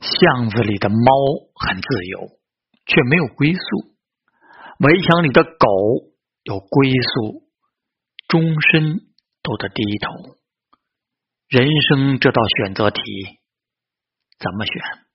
巷子里的猫很自由却没有归宿。围墙里的狗有归宿终身都得低头。人生这道选择题怎么选？